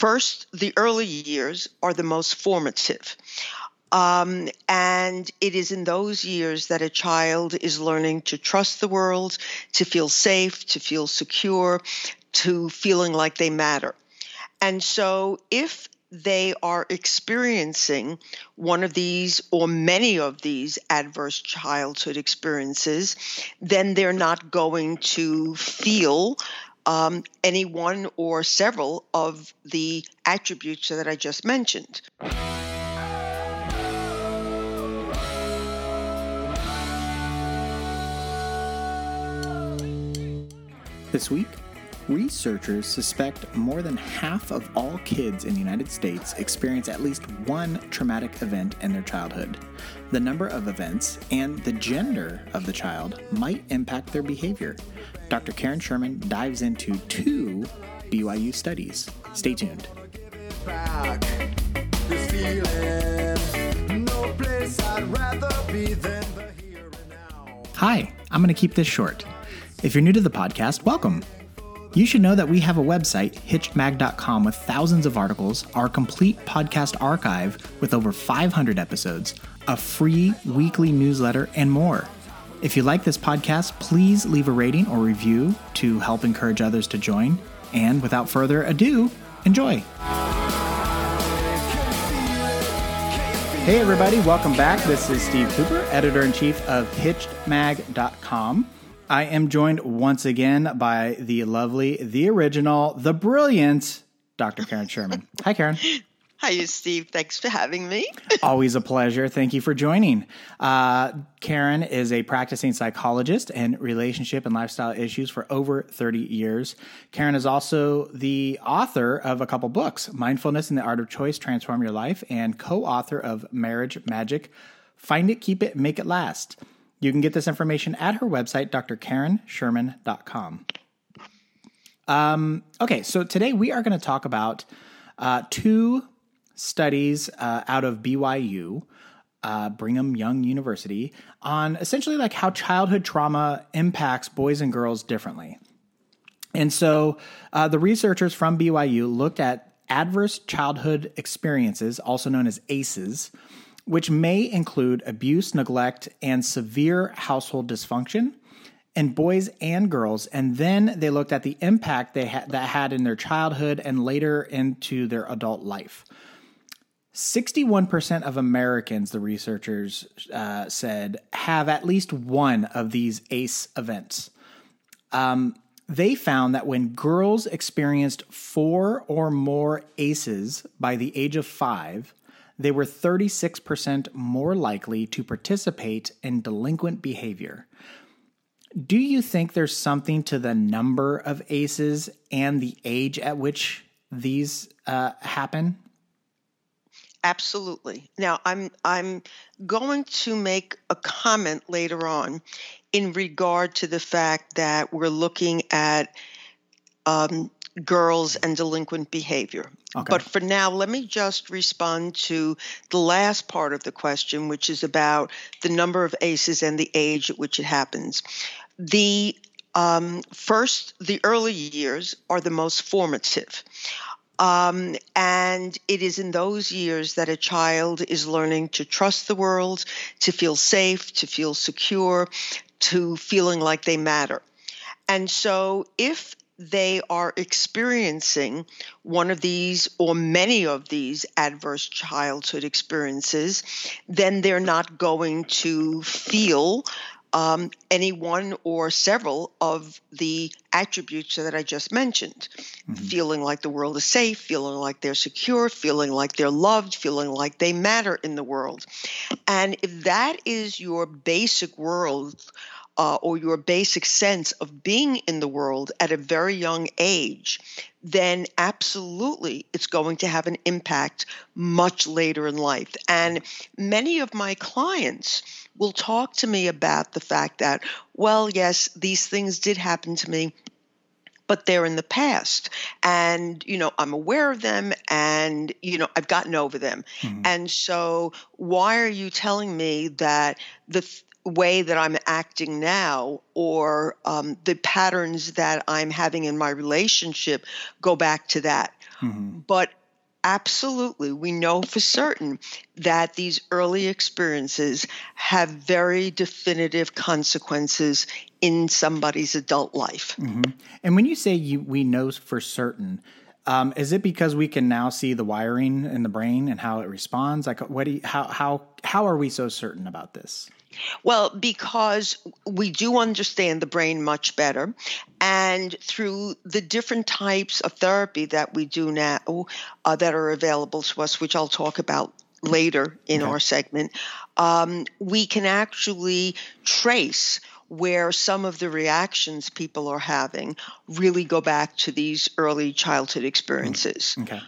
first, the early years are the most formative. Um, and it is in those years that a child is learning to trust the world, to feel safe, to feel secure, to feeling like they matter. And so, if they are experiencing one of these or many of these adverse childhood experiences, then they're not going to feel um, any one or several of the attributes that I just mentioned. This week, researchers suspect more than half of all kids in the United States experience at least one traumatic event in their childhood. The number of events and the gender of the child might impact their behavior. Dr. Karen Sherman dives into two BYU studies. Stay tuned. Hi, I'm going to keep this short. If you're new to the podcast, welcome. You should know that we have a website, hitchedmag.com, with thousands of articles, our complete podcast archive with over 500 episodes, a free weekly newsletter, and more. If you like this podcast, please leave a rating or review to help encourage others to join. And without further ado, enjoy. Hey, everybody, welcome back. This is Steve Cooper, editor in chief of hitchedmag.com. I am joined once again by the lovely, the original, the brilliant Dr. Karen Sherman. Hi, Karen. Hi, Steve. Thanks for having me. Always a pleasure. Thank you for joining. Uh, Karen is a practicing psychologist in relationship and lifestyle issues for over 30 years. Karen is also the author of a couple books Mindfulness and the Art of Choice Transform Your Life, and co author of Marriage Magic Find It, Keep It, Make It Last. You can get this information at her website, drkarensherman.com. Um, okay, so today we are going to talk about uh, two studies uh, out of BYU, uh, Brigham Young University, on essentially like how childhood trauma impacts boys and girls differently. And so uh, the researchers from BYU looked at adverse childhood experiences, also known as ACEs, which may include abuse, neglect, and severe household dysfunction in boys and girls. And then they looked at the impact they ha- that had in their childhood and later into their adult life. 61% of Americans, the researchers uh, said, have at least one of these ACE events. Um, they found that when girls experienced four or more ACEs by the age of five, they were 36% more likely to participate in delinquent behavior. Do you think there's something to the number of ACEs and the age at which these uh, happen? Absolutely. Now, I'm I'm going to make a comment later on in regard to the fact that we're looking at um, girls and delinquent behavior. Okay. But for now, let me just respond to the last part of the question, which is about the number of ACEs and the age at which it happens. The um, first, the early years are the most formative. Um, and it is in those years that a child is learning to trust the world, to feel safe, to feel secure, to feeling like they matter. And so, if they are experiencing one of these or many of these adverse childhood experiences, then they're not going to feel um, any one or several of the attributes that I just mentioned. Mm-hmm. Feeling like the world is safe, feeling like they're secure, feeling like they're loved, feeling like they matter in the world. And if that is your basic world, uh, or your basic sense of being in the world at a very young age, then absolutely it's going to have an impact much later in life. And many of my clients will talk to me about the fact that, well, yes, these things did happen to me but they're in the past and you know i'm aware of them and you know i've gotten over them mm-hmm. and so why are you telling me that the way that I'm acting now or um, the patterns that I'm having in my relationship go back to that. Mm-hmm. But absolutely, we know for certain that these early experiences have very definitive consequences in somebody's adult life. Mm-hmm. And when you say you, we know for certain, um, is it because we can now see the wiring in the brain and how it responds? Like, what do you, how how how are we so certain about this? Well, because we do understand the brain much better, and through the different types of therapy that we do now uh, that are available to us, which I'll talk about later in okay. our segment, um, we can actually trace where some of the reactions people are having really go back to these early childhood experiences. Okay.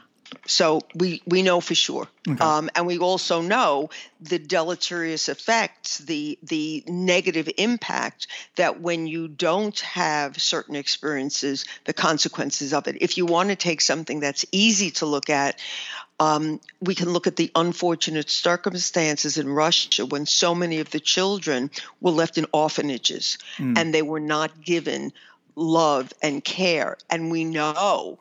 So we, we know for sure. Okay. Um, and we also know the deleterious effects, the the negative impact that when you don't have certain experiences, the consequences of it. If you want to take something that's easy to look at, um, we can look at the unfortunate circumstances in Russia when so many of the children were left in orphanages mm. and they were not given love and care. And we know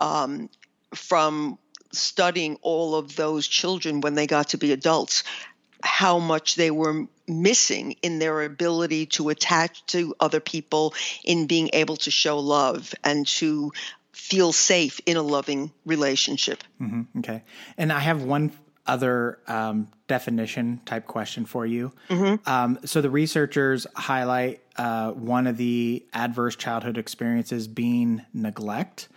um, from studying all of those children when they got to be adults how much they were missing in their ability to attach to other people, in being able to show love and to feel safe in a loving relationship. Mm-hmm. Okay. And I have one other um, definition type question for you. Mm-hmm. Um, so the researchers highlight uh, one of the adverse childhood experiences being neglect.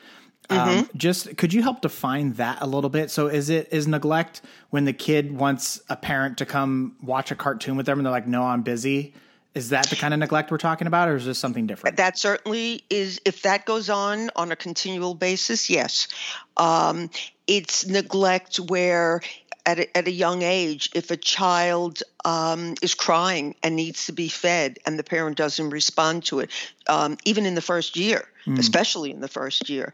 Um, mm-hmm. just could you help define that a little bit? So is it is neglect when the kid wants a parent to come watch a cartoon with them and they're like, "No, I'm busy." Is that the kind of neglect we're talking about, or is this something different? That certainly is. If that goes on on a continual basis, yes. Um, it's neglect where at a, at a young age, if a child um, is crying and needs to be fed and the parent doesn't respond to it, um, even in the first year, mm. especially in the first year,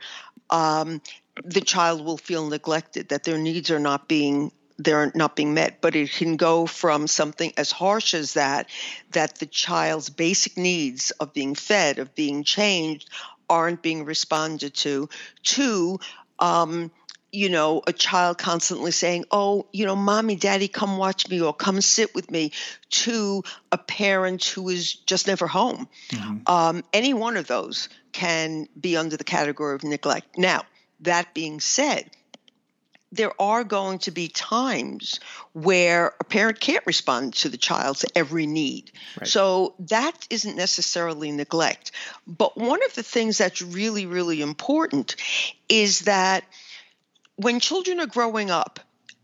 um, the child will feel neglected, that their needs are not being they're not being met but it can go from something as harsh as that that the child's basic needs of being fed of being changed aren't being responded to to um, you know a child constantly saying oh you know mommy daddy come watch me or come sit with me to a parent who is just never home mm-hmm. um, any one of those can be under the category of neglect now that being said there are going to be times where a parent can't respond to the child's every need. Right. So that isn't necessarily neglect. But one of the things that's really, really important is that when children are growing up,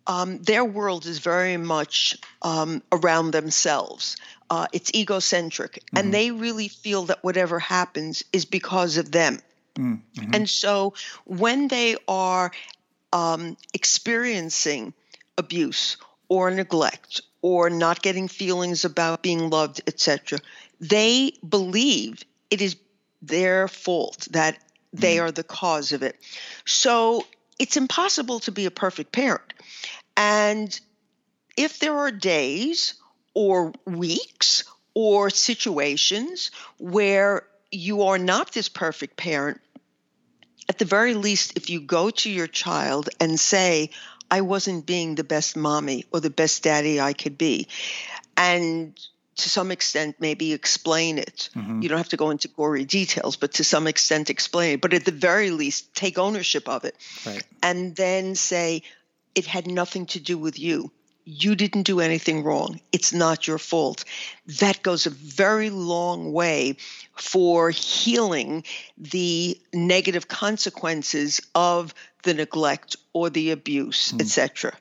um, their world is very much um, around themselves. Uh, it's egocentric, mm-hmm. and they really feel that whatever happens is because of them. Mm-hmm. And so when they are um, experiencing abuse or neglect or not getting feelings about being loved, etc., they believe it is their fault that they mm. are the cause of it. So it's impossible to be a perfect parent. And if there are days or weeks or situations where you are not this perfect parent, at the very least, if you go to your child and say, I wasn't being the best mommy or the best daddy I could be, and to some extent maybe explain it. Mm-hmm. You don't have to go into gory details, but to some extent explain it. But at the very least, take ownership of it. Right. And then say, it had nothing to do with you you didn't do anything wrong. It's not your fault. That goes a very long way for healing the negative consequences of the neglect or the abuse, mm. etc.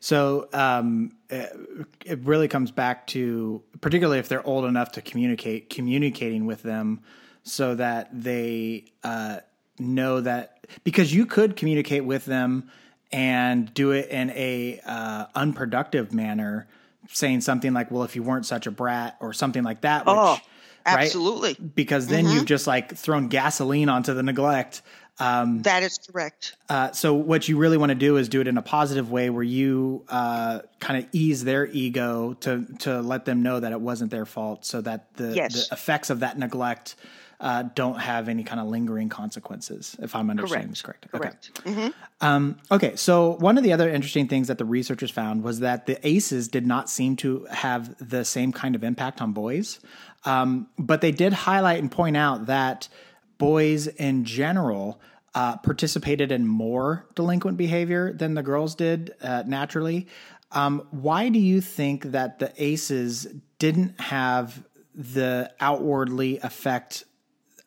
So um, it really comes back to, particularly if they're old enough to communicate, communicating with them so that they uh, know that because you could communicate with them and do it in a uh, unproductive manner, saying something like, "Well, if you weren't such a brat" or something like that. Which, oh, absolutely. Right? Because then mm-hmm. you've just like thrown gasoline onto the neglect. Um, that is correct. Uh, so what you really want to do is do it in a positive way, where you uh, kind of ease their ego to to let them know that it wasn't their fault, so that the, yes. the effects of that neglect uh, don't have any kind of lingering consequences, if I'm understanding this correct. Correct. Okay. Um, okay, so one of the other interesting things that the researchers found was that the ACEs did not seem to have the same kind of impact on boys, um, but they did highlight and point out that boys in general uh, participated in more delinquent behavior than the girls did uh, naturally. Um, why do you think that the ACEs didn't have the outwardly effect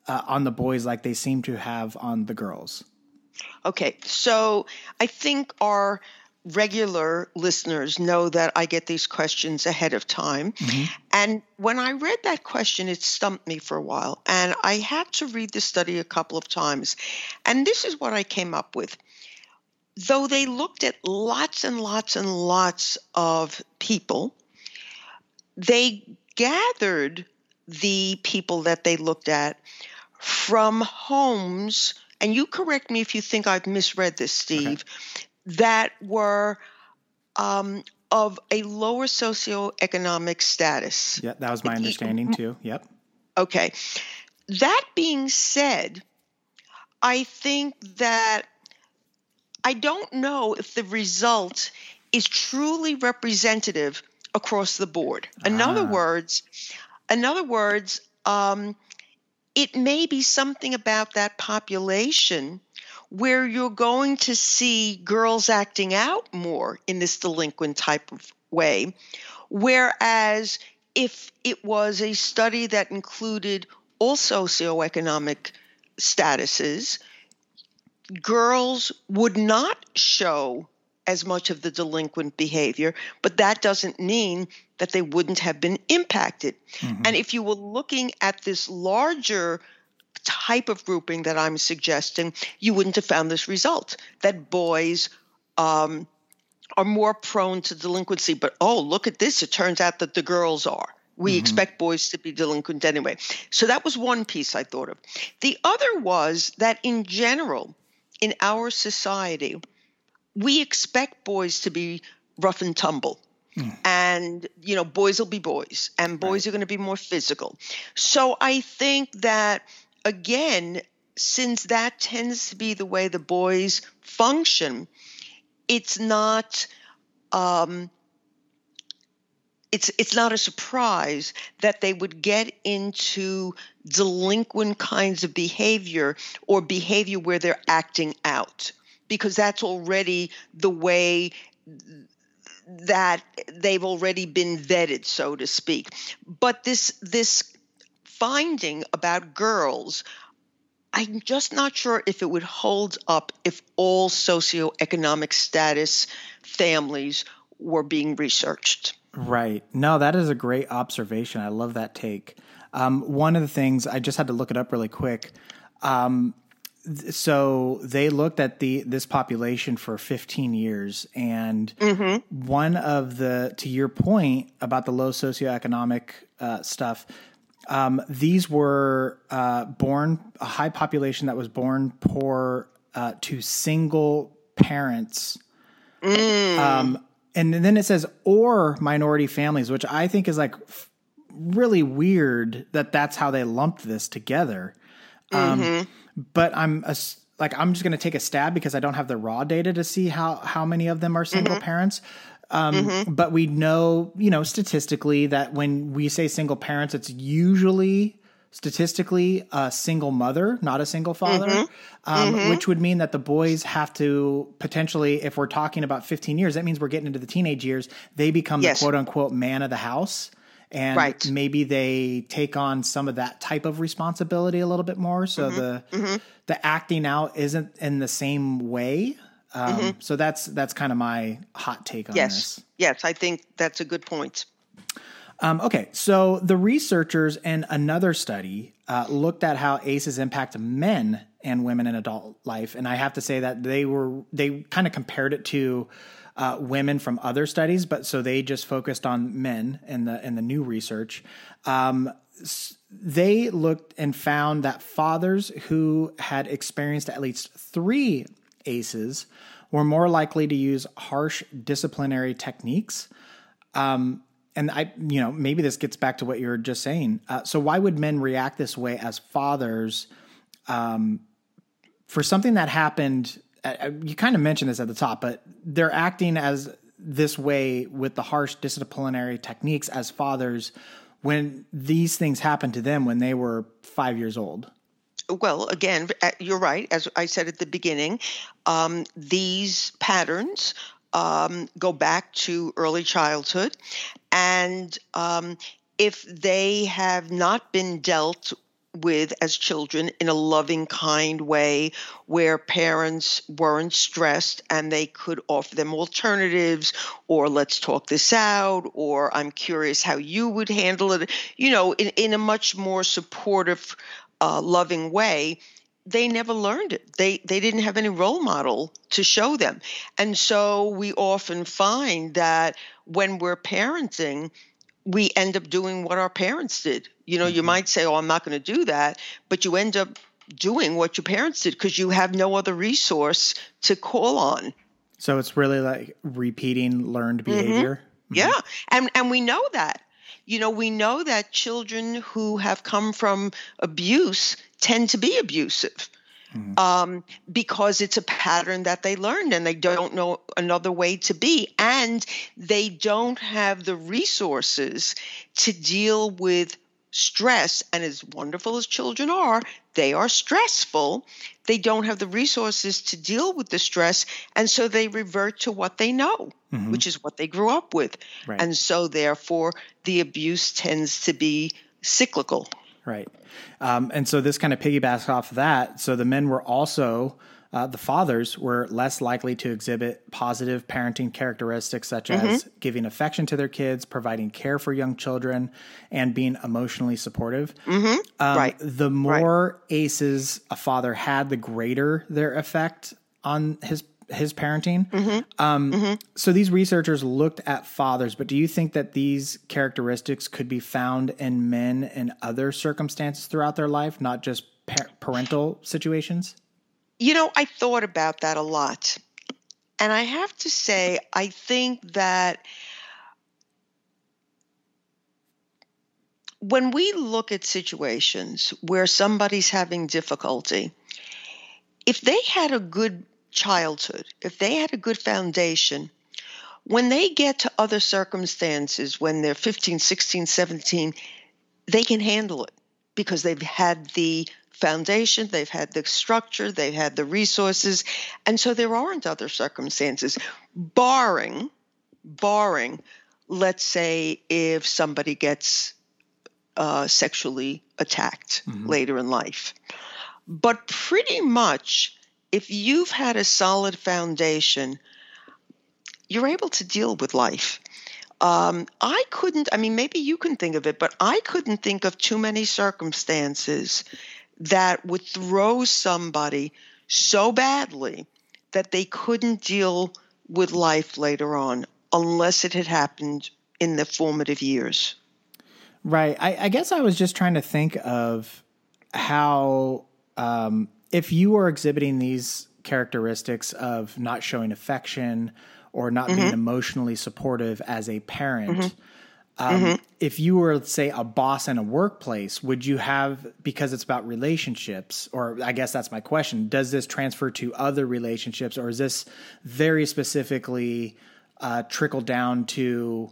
uh, on the boys like they seem to have on the girls? Okay, so I think our regular listeners know that I get these questions ahead of time. Mm-hmm. And when I read that question, it stumped me for a while. And I had to read the study a couple of times. And this is what I came up with. Though they looked at lots and lots and lots of people, they gathered the people that they looked at from homes and you correct me if you think I've misread this, Steve, okay that were um, of a lower socioeconomic status. Yeah, that was my understanding too. Yep. Okay. That being said, I think that I don't know if the result is truly representative across the board. In ah. other words, in other words, um, it may be something about that population where you're going to see girls acting out more in this delinquent type of way. Whereas if it was a study that included all socioeconomic statuses, girls would not show as much of the delinquent behavior, but that doesn't mean that they wouldn't have been impacted. Mm-hmm. And if you were looking at this larger type of grouping that I'm suggesting, you wouldn't have found this result that boys um, are more prone to delinquency. But oh, look at this. It turns out that the girls are. We mm-hmm. expect boys to be delinquent anyway. So that was one piece I thought of. The other was that in general, in our society, we expect boys to be rough and tumble. Mm. And, you know, boys will be boys, and boys right. are going to be more physical. So I think that again, since that tends to be the way the boys function, it's not um, it's it's not a surprise that they would get into delinquent kinds of behavior or behavior where they're acting out because that's already the way that they've already been vetted so to speak but this this finding about girls, I'm just not sure if it would hold up if all socioeconomic status families were being researched. Right. No, that is a great observation. I love that take. Um, one of the things I just had to look it up really quick. Um, so they looked at the this population for 15 years and mm-hmm. one of the to your point about the low socioeconomic uh, stuff um, these were uh, born a high population that was born poor uh, to single parents. Mm. Um, and then it says or minority families, which I think is like f- really weird that that's how they lumped this together. Um, mm-hmm. But I'm a, like I'm just going to take a stab because I don't have the raw data to see how how many of them are single mm-hmm. parents. Um, mm-hmm. But we know, you know, statistically that when we say single parents, it's usually statistically a single mother, not a single father, mm-hmm. Um, mm-hmm. which would mean that the boys have to potentially, if we're talking about 15 years, that means we're getting into the teenage years. They become yes. the quote unquote man of the house. And right. maybe they take on some of that type of responsibility a little bit more. So mm-hmm. the mm-hmm. the acting out isn't in the same way. Um, mm-hmm. So that's that's kind of my hot take on yes. this. Yes, I think that's a good point. Um, okay, so the researchers in another study uh, looked at how ACEs impact men and women in adult life, and I have to say that they were they kind of compared it to uh, women from other studies, but so they just focused on men in the in the new research. Um, they looked and found that fathers who had experienced at least three ACEs were more likely to use harsh disciplinary techniques. Um, and I, you know, maybe this gets back to what you were just saying. Uh, so why would men react this way as fathers um, for something that happened? Uh, uh you kind of mentioned this at the top, but they're acting as this way with the harsh disciplinary techniques as fathers when these things happened to them when they were five years old. Well, again, uh, you're right. As I said at the beginning, um, these patterns um, go back to early childhood. And um, if they have not been dealt with as children in a loving, kind way where parents weren't stressed and they could offer them alternatives or let's talk this out or I'm curious how you would handle it, you know, in, in a much more supportive, uh, loving way they never learned it. They they didn't have any role model to show them. And so we often find that when we're parenting, we end up doing what our parents did. You know, mm-hmm. you might say, "Oh, I'm not going to do that," but you end up doing what your parents did because you have no other resource to call on. So it's really like repeating learned mm-hmm. behavior. Mm-hmm. Yeah. And and we know that. You know, we know that children who have come from abuse tend to be abusive. Mm-hmm. Um, because it's a pattern that they learned and they don't know another way to be. And they don't have the resources to deal with stress. And as wonderful as children are, they are stressful. They don't have the resources to deal with the stress. And so they revert to what they know, mm-hmm. which is what they grew up with. Right. And so therefore, the abuse tends to be cyclical. Right. Um, and so this kind of piggybacks off of that. So the men were also, uh, the fathers were less likely to exhibit positive parenting characteristics such mm-hmm. as giving affection to their kids, providing care for young children, and being emotionally supportive. Mm-hmm. Um, right. The more right. ACEs a father had, the greater their effect on his his parenting. Mm-hmm. Um, mm-hmm. So these researchers looked at fathers, but do you think that these characteristics could be found in men in other circumstances throughout their life, not just pa- parental situations? You know, I thought about that a lot. And I have to say, I think that when we look at situations where somebody's having difficulty, if they had a good childhood, if they had a good foundation, when they get to other circumstances, when they're 15, 16, 17, they can handle it because they've had the foundation, they've had the structure, they've had the resources. And so there aren't other circumstances, barring, barring, let's say, if somebody gets uh, sexually attacked mm-hmm. later in life. But pretty much if you've had a solid foundation, you're able to deal with life. Um, I couldn't, I mean, maybe you can think of it, but I couldn't think of too many circumstances that would throw somebody so badly that they couldn't deal with life later on unless it had happened in the formative years. Right. I, I guess I was just trying to think of how um, if you are exhibiting these characteristics of not showing affection or not mm-hmm. being emotionally supportive as a parent, mm-hmm. Um, mm-hmm. if you were, say, a boss in a workplace, would you have, because it's about relationships, or I guess that's my question, does this transfer to other relationships, or is this very specifically uh, trickle down to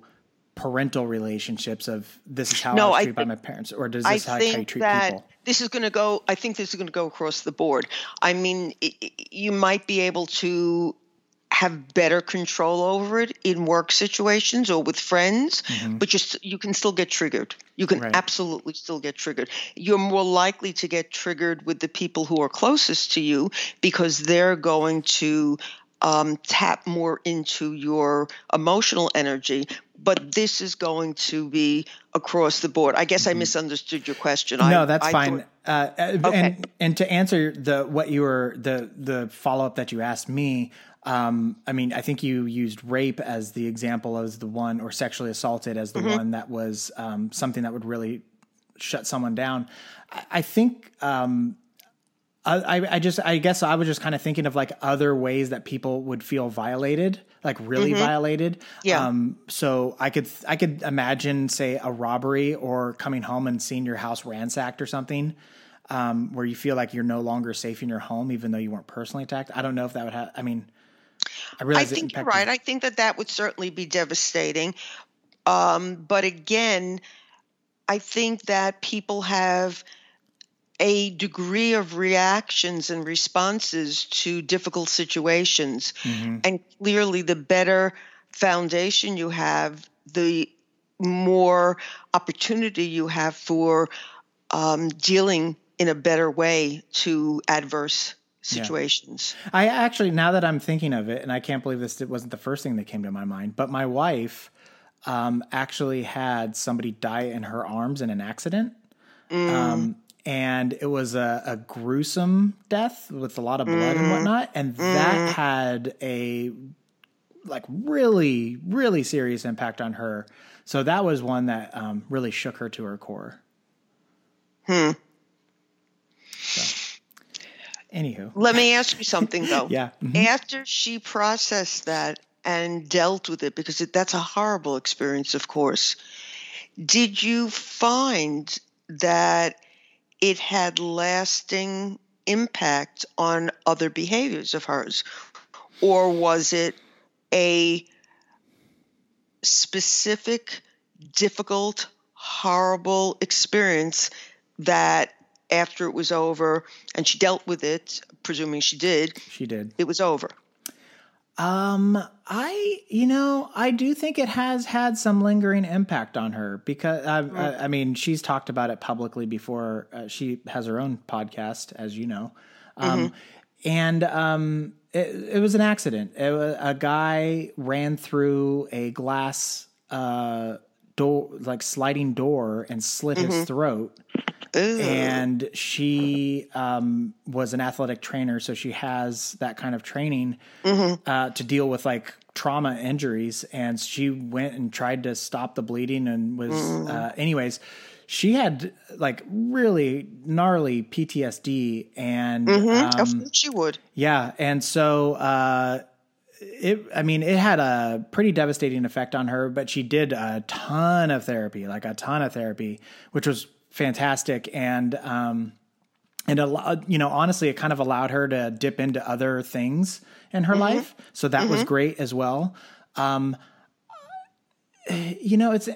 parental relationships of this is how no, I was treated I by my parents, or does this I how, how you treat people? this is going to go i think this is going to go across the board i mean it, you might be able to have better control over it in work situations or with friends mm-hmm. but you you can still get triggered you can right. absolutely still get triggered you're more likely to get triggered with the people who are closest to you because they're going to um, tap more into your emotional energy but this is going to be across the board. I guess mm-hmm. I misunderstood your question. No, I, that's I fine. Thought, uh, uh, okay. And and to answer the what you were the the follow up that you asked me, um, I mean, I think you used rape as the example as the one, or sexually assaulted as the mm-hmm. one that was um, something that would really shut someone down. I, I think um, I, I just, I guess I was just kind of thinking of like other ways that people would feel violated, like really violated. Yeah. Um, so I could, I could imagine, say, a robbery or coming home and seeing your house ransacked or something, um, where you feel like you're no longer safe in your home, even though you weren't personally attacked. I don't know if that would have. I mean, I I think you're right. I think that that would certainly be devastating. Um, but again, I think that people have a degree of reactions and responses to difficult situations. Mhm. And clearly, the better foundation you have, the more opportunity you have for um, dealing in a better way to adverse situations. I actually, now that I'm thinking of it, and I can't believe this wasn't the first thing that came to my mind, but my wife um, actually had somebody die in her arms in an accident. Um, and it was a, a gruesome death with a lot of blood and whatnot. And that had a like really, really serious impact on her. So that was one that um, really shook her to her core. Hmm. Anywho, Let me ask you something, though. yeah. mhm. After she processed that and dealt with it, because it, that's a horrible experience, of course, did you find that it had lasting impact on other behaviors of hers? Or was it a specific, difficult, horrible experience that after it was over and she dealt with it, presuming she did, She did. it was over? Um, I, you know, I do think it has had some lingering impact on her because I, I, I mean, she's talked about it publicly before. Uh, she has her own podcast, as you know. Um, and um, it, it was an accident. It a guy ran through a glass uh, door, like sliding door, and slit his throat And she um, was an athletic trainer, so she has that kind of training uh, to deal with like trauma injuries. And she went and tried to stop the bleeding, and was, uh, anyways, she had like really gnarly PTSD, and of um, you would. yeah, and so uh, it. I mean, it had a pretty devastating effect on her, but she did a ton of therapy, like a ton of therapy, which was fantastic, and um, and a you know, honestly, it kind of allowed her to dip into other things in her life, so that was great as well. Um, you know, it's.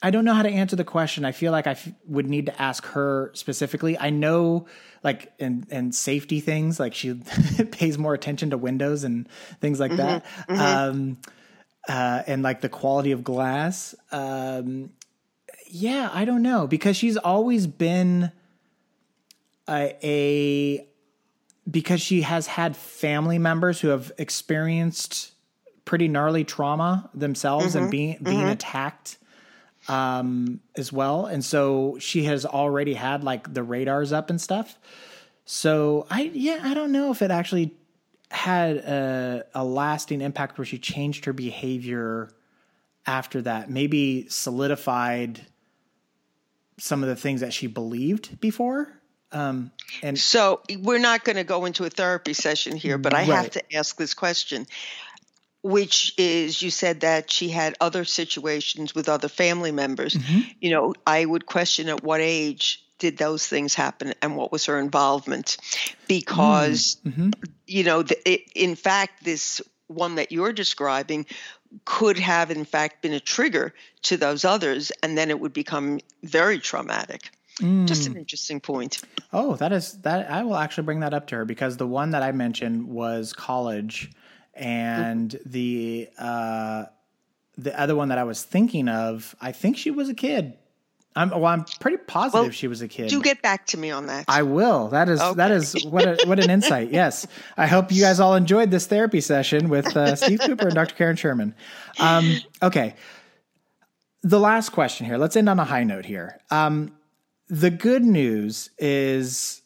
I don't know how to answer the question. I feel like I f- would need to ask her specifically. I know, like, in, in safety things, like she pays more attention to windows and things like that. Um, uh, and like the quality of glass. Um, yeah, I don't know because she's always been a, a because she has had family members who have experienced pretty gnarly trauma themselves and being being attacked um, as well. And so she has already had like the radars up and stuff. So I, yeah, I don't know if it actually had a, a lasting impact where she changed her behavior after that, maybe solidified some of the things that she believed before. Um, and So we're not going to go into a therapy session here, but I have to ask this question, which is you said that she had other situations with other family members. Mm-hmm. You know, I would question at what age did those things happen and what was her involvement? Because, Mhm. you know, the, it, in fact, this one that you're describing could have, in fact, been a trigger to those others, and then it would become very traumatic. Just Mm. an interesting point. Oh, that is that. I will actually bring that up to her because the one that I mentioned was college, and the uh, the other one that I was thinking of, I think she was a kid. I'm well, I'm pretty positive Well, she was a kid. Do get back to me on that. I will. That is that is what a, what an insight. Yes, I hope you guys all enjoyed this therapy session with uh, Steve Cooper and Dr. Karen Sherman. Um, okay, the last question here. Let's end on a high note here. Um, the good news is,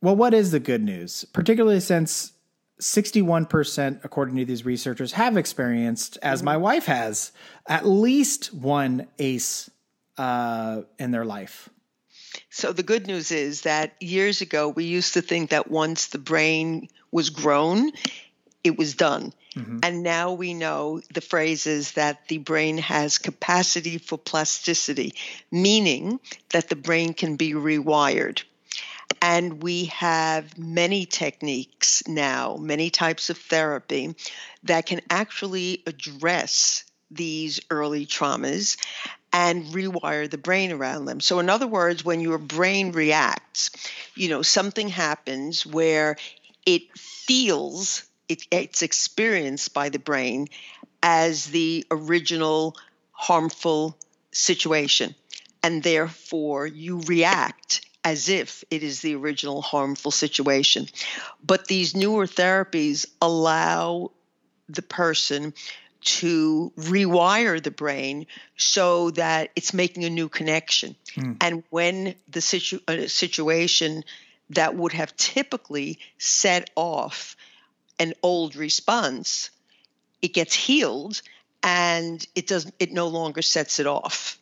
well, what is the good news? Particularly since 61%, according to these researchers, have experienced, as my wife has, at least one ACE uh, in their life. So the good news is that years ago we used to think that once the brain was grown, it was done. Mm-hmm. And now we know the phrase is that the brain has capacity for plasticity, meaning that the brain can be rewired. And we have many techniques now, many types of therapy that can actually address these early traumas and rewire the brain around them. So, in other words, when your brain reacts, you know, something happens where it feels it, it's experienced by the brain as the original harmful situation. And therefore, you react as if it is the original harmful situation. But these newer therapies allow the person to rewire the brain so that it's making a new connection. Mm. And when the situ- situation that would have typically set off an old response, it gets healed and it does it no longer sets it off.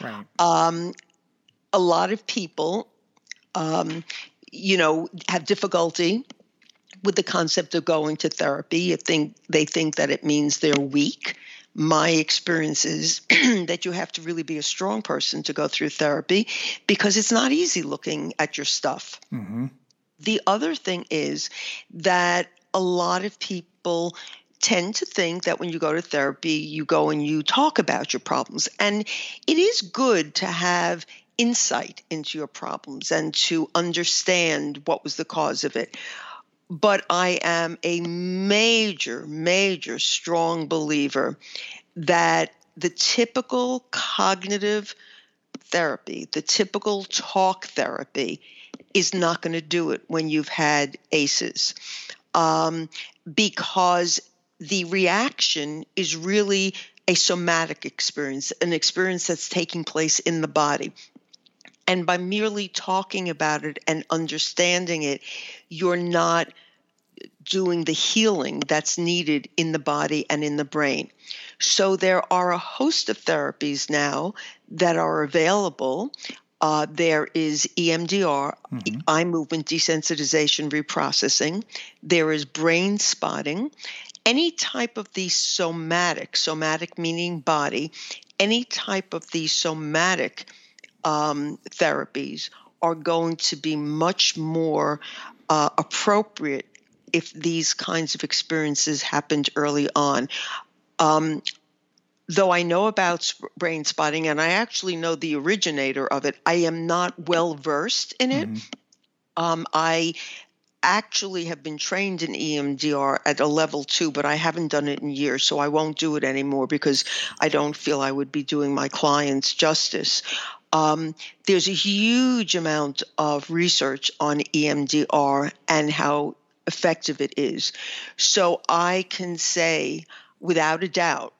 Right. Um, a lot of people, um, you know, have difficulty with the concept of going to therapy. Think they think that it means they're weak. My experience is that you have to really be a strong person to go through therapy because it's not easy looking at your stuff. Mm-hmm. The other thing is that a lot of people tend to think that when you go to therapy, you go and you talk about your problems. And it is good to have insight into your problems and to understand what was the cause of it. But I am a major, major strong believer that the typical cognitive therapy, the typical talk therapy, is not going to do it when you've had ACEs um, because the reaction is really a somatic experience, an experience that's taking place in the body. And by merely talking about it and understanding it, you're not doing the healing that's needed in the body and in the brain. So there are a host of therapies now that are available uh, there is EMDR, mm-hmm. eye movement desensitization reprocessing. There is brain spotting. Any type of the somatic, somatic meaning body, any type of the somatic um, therapies are going to be much more uh, appropriate if these kinds of experiences happened early on. Um, though I know about brain spotting and I actually know the originator of it, I am not well versed in it. Mm-hmm. Um, I actually have been trained in EMDR at a level two, but I haven't done it in years, so I won't do it anymore because I don't feel I would be doing my clients justice. Um, there's a huge amount of research on EMDR and how effective it is. So I can say without a doubt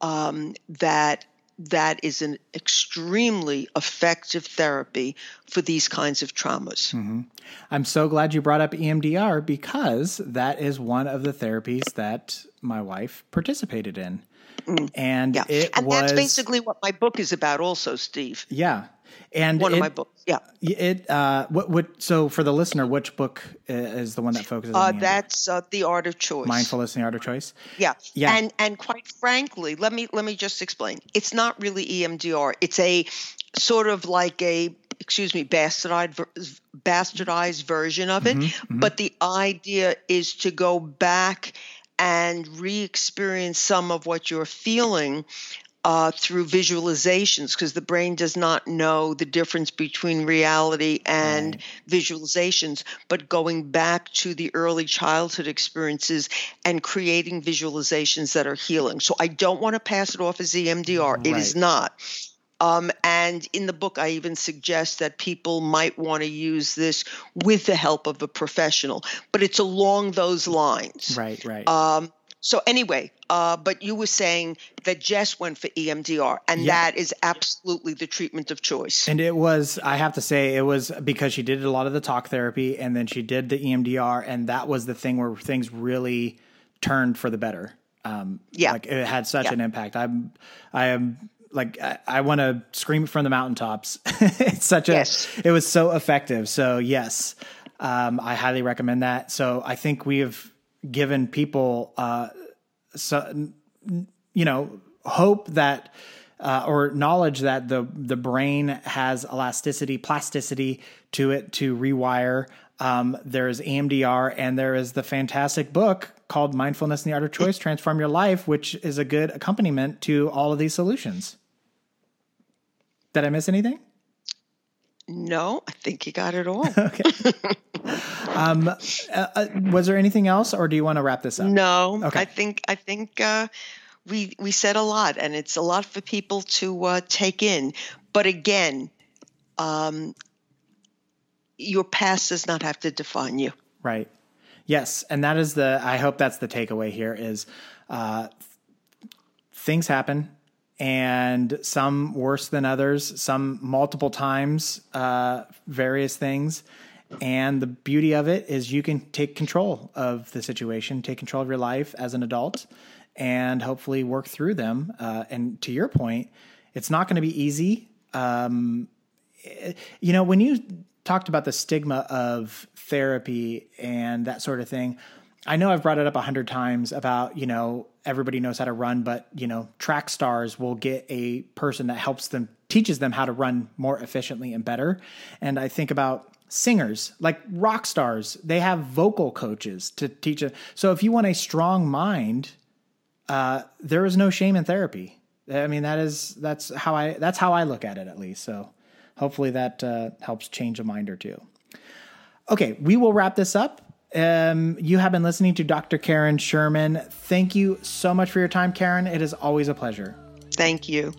um, that that is an extremely effective therapy for these kinds of traumas. Mm-hmm. I'm so glad you brought up EMDR because that is one of the therapies that my wife participated in. Mm. And yeah. it and was, that's basically what my book is about, also, Steve. Yeah, and one it, of my books. Yeah. It uh what what so for the listener, which book is the one that focuses uh, on that's uh, the art of choice. Mindfulness and the art of choice. Yeah. Yeah. And and quite frankly, let me let me just explain. It's not really EMDR. It's a sort of like a excuse me bastardized bastardized version of it, mm-hmm, mm-hmm. but the idea is to go back and re-experience some of what you're feeling uh, through visualizations because the brain does not know the difference between reality and right. visualizations, but going back to the early childhood experiences and creating visualizations that are healing. So I don't want to pass it off as EMDR. Right. It is not. Um, and in the book, I even suggest that people might want to use this with the help of a professional, but it's along those lines. Right, right. Um, so anyway, uh, but you were saying that Jess went for EMDR, and yeah. that is absolutely the treatment of choice. And it was, I have to say, it was because she did a lot of the talk therapy, and then she did the EMDR, and that was the thing where things really turned for the better. Um, yeah, like it had such yeah. an impact. I'm, I am like I, I want to scream it from the mountaintops. it's such a Yes. it was so effective. So yes, um, I highly recommend that. So I think we have given people uh, so you know hope that uh, or knowledge that the the brain has elasticity, plasticity to it to rewire. Um, there's EMDR, and there is the fantastic book called Mindfulness and the Art of Choice: Transform Your Life, which is a good accompaniment to all of these solutions. Did I miss anything? No, I think you got it all. okay. Um, uh, uh, was there anything else, or do you want to wrap this up? No, Okay. I think I think uh, we we said a lot, and it's a lot for people to uh, take in. But again, um, your past does not have to define you. Right. Yes, and that is the. I hope that's the takeaway here. Is uh, things happen, and some worse than others, some multiple times, uh, various things. And the beauty of it is you can take control of the situation, take control of your life as an adult, and hopefully work through them. Uh, and to your point, it's not going to be easy. Um, you know, when you talked about the stigma of therapy and that sort of thing, I know I've brought it up a hundred times about, you know, everybody knows how to run, but, you know, track stars will get a person that helps them, teaches them how to run more efficiently and better. And I think about singers, like rock stars, they have vocal coaches to teach it. So if you want a strong mind, uh, there is no shame in therapy. I mean, that is, that's how I, that's how I look at it at least. So hopefully that uh, helps change a mind or two. Okay, we will wrap this up. Um, you have been listening to Dr. Karen Sherman. Thank you so much for your time, Karen. It is always a pleasure. Thank you.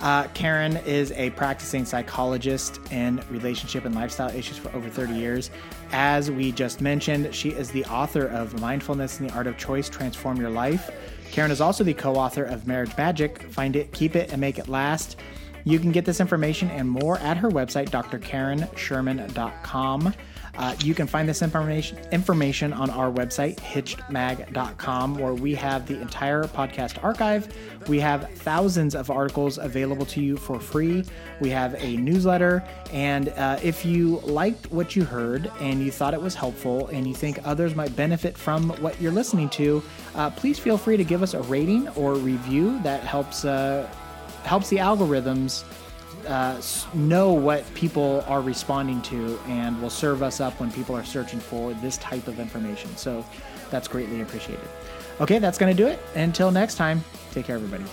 Uh, Karen is a practicing psychologist in relationship and lifestyle issues for over 30 years. As we just mentioned, she is the author of Mindfulness and the Art of Choice Transform Your Life. Karen is also the co author of Marriage Magic Find It, Keep It, and Make It Last. You can get this information and more at her website, drkarensherman.com. Uh, you can find this information information on our website, hitchedmag.com, where we have the entire podcast archive. We have thousands of articles available to you for free. We have a newsletter. And uh, if you liked what you heard and you thought it was helpful and you think others might benefit from what you're listening to, uh, please feel free to give us a rating or review. That helps, uh, helps the algorithms uh, know what people are responding to and will serve us up when people are searching for this type of information. So that's greatly appreciated. Okay, that's going to do it. Until next time, take care, everybody.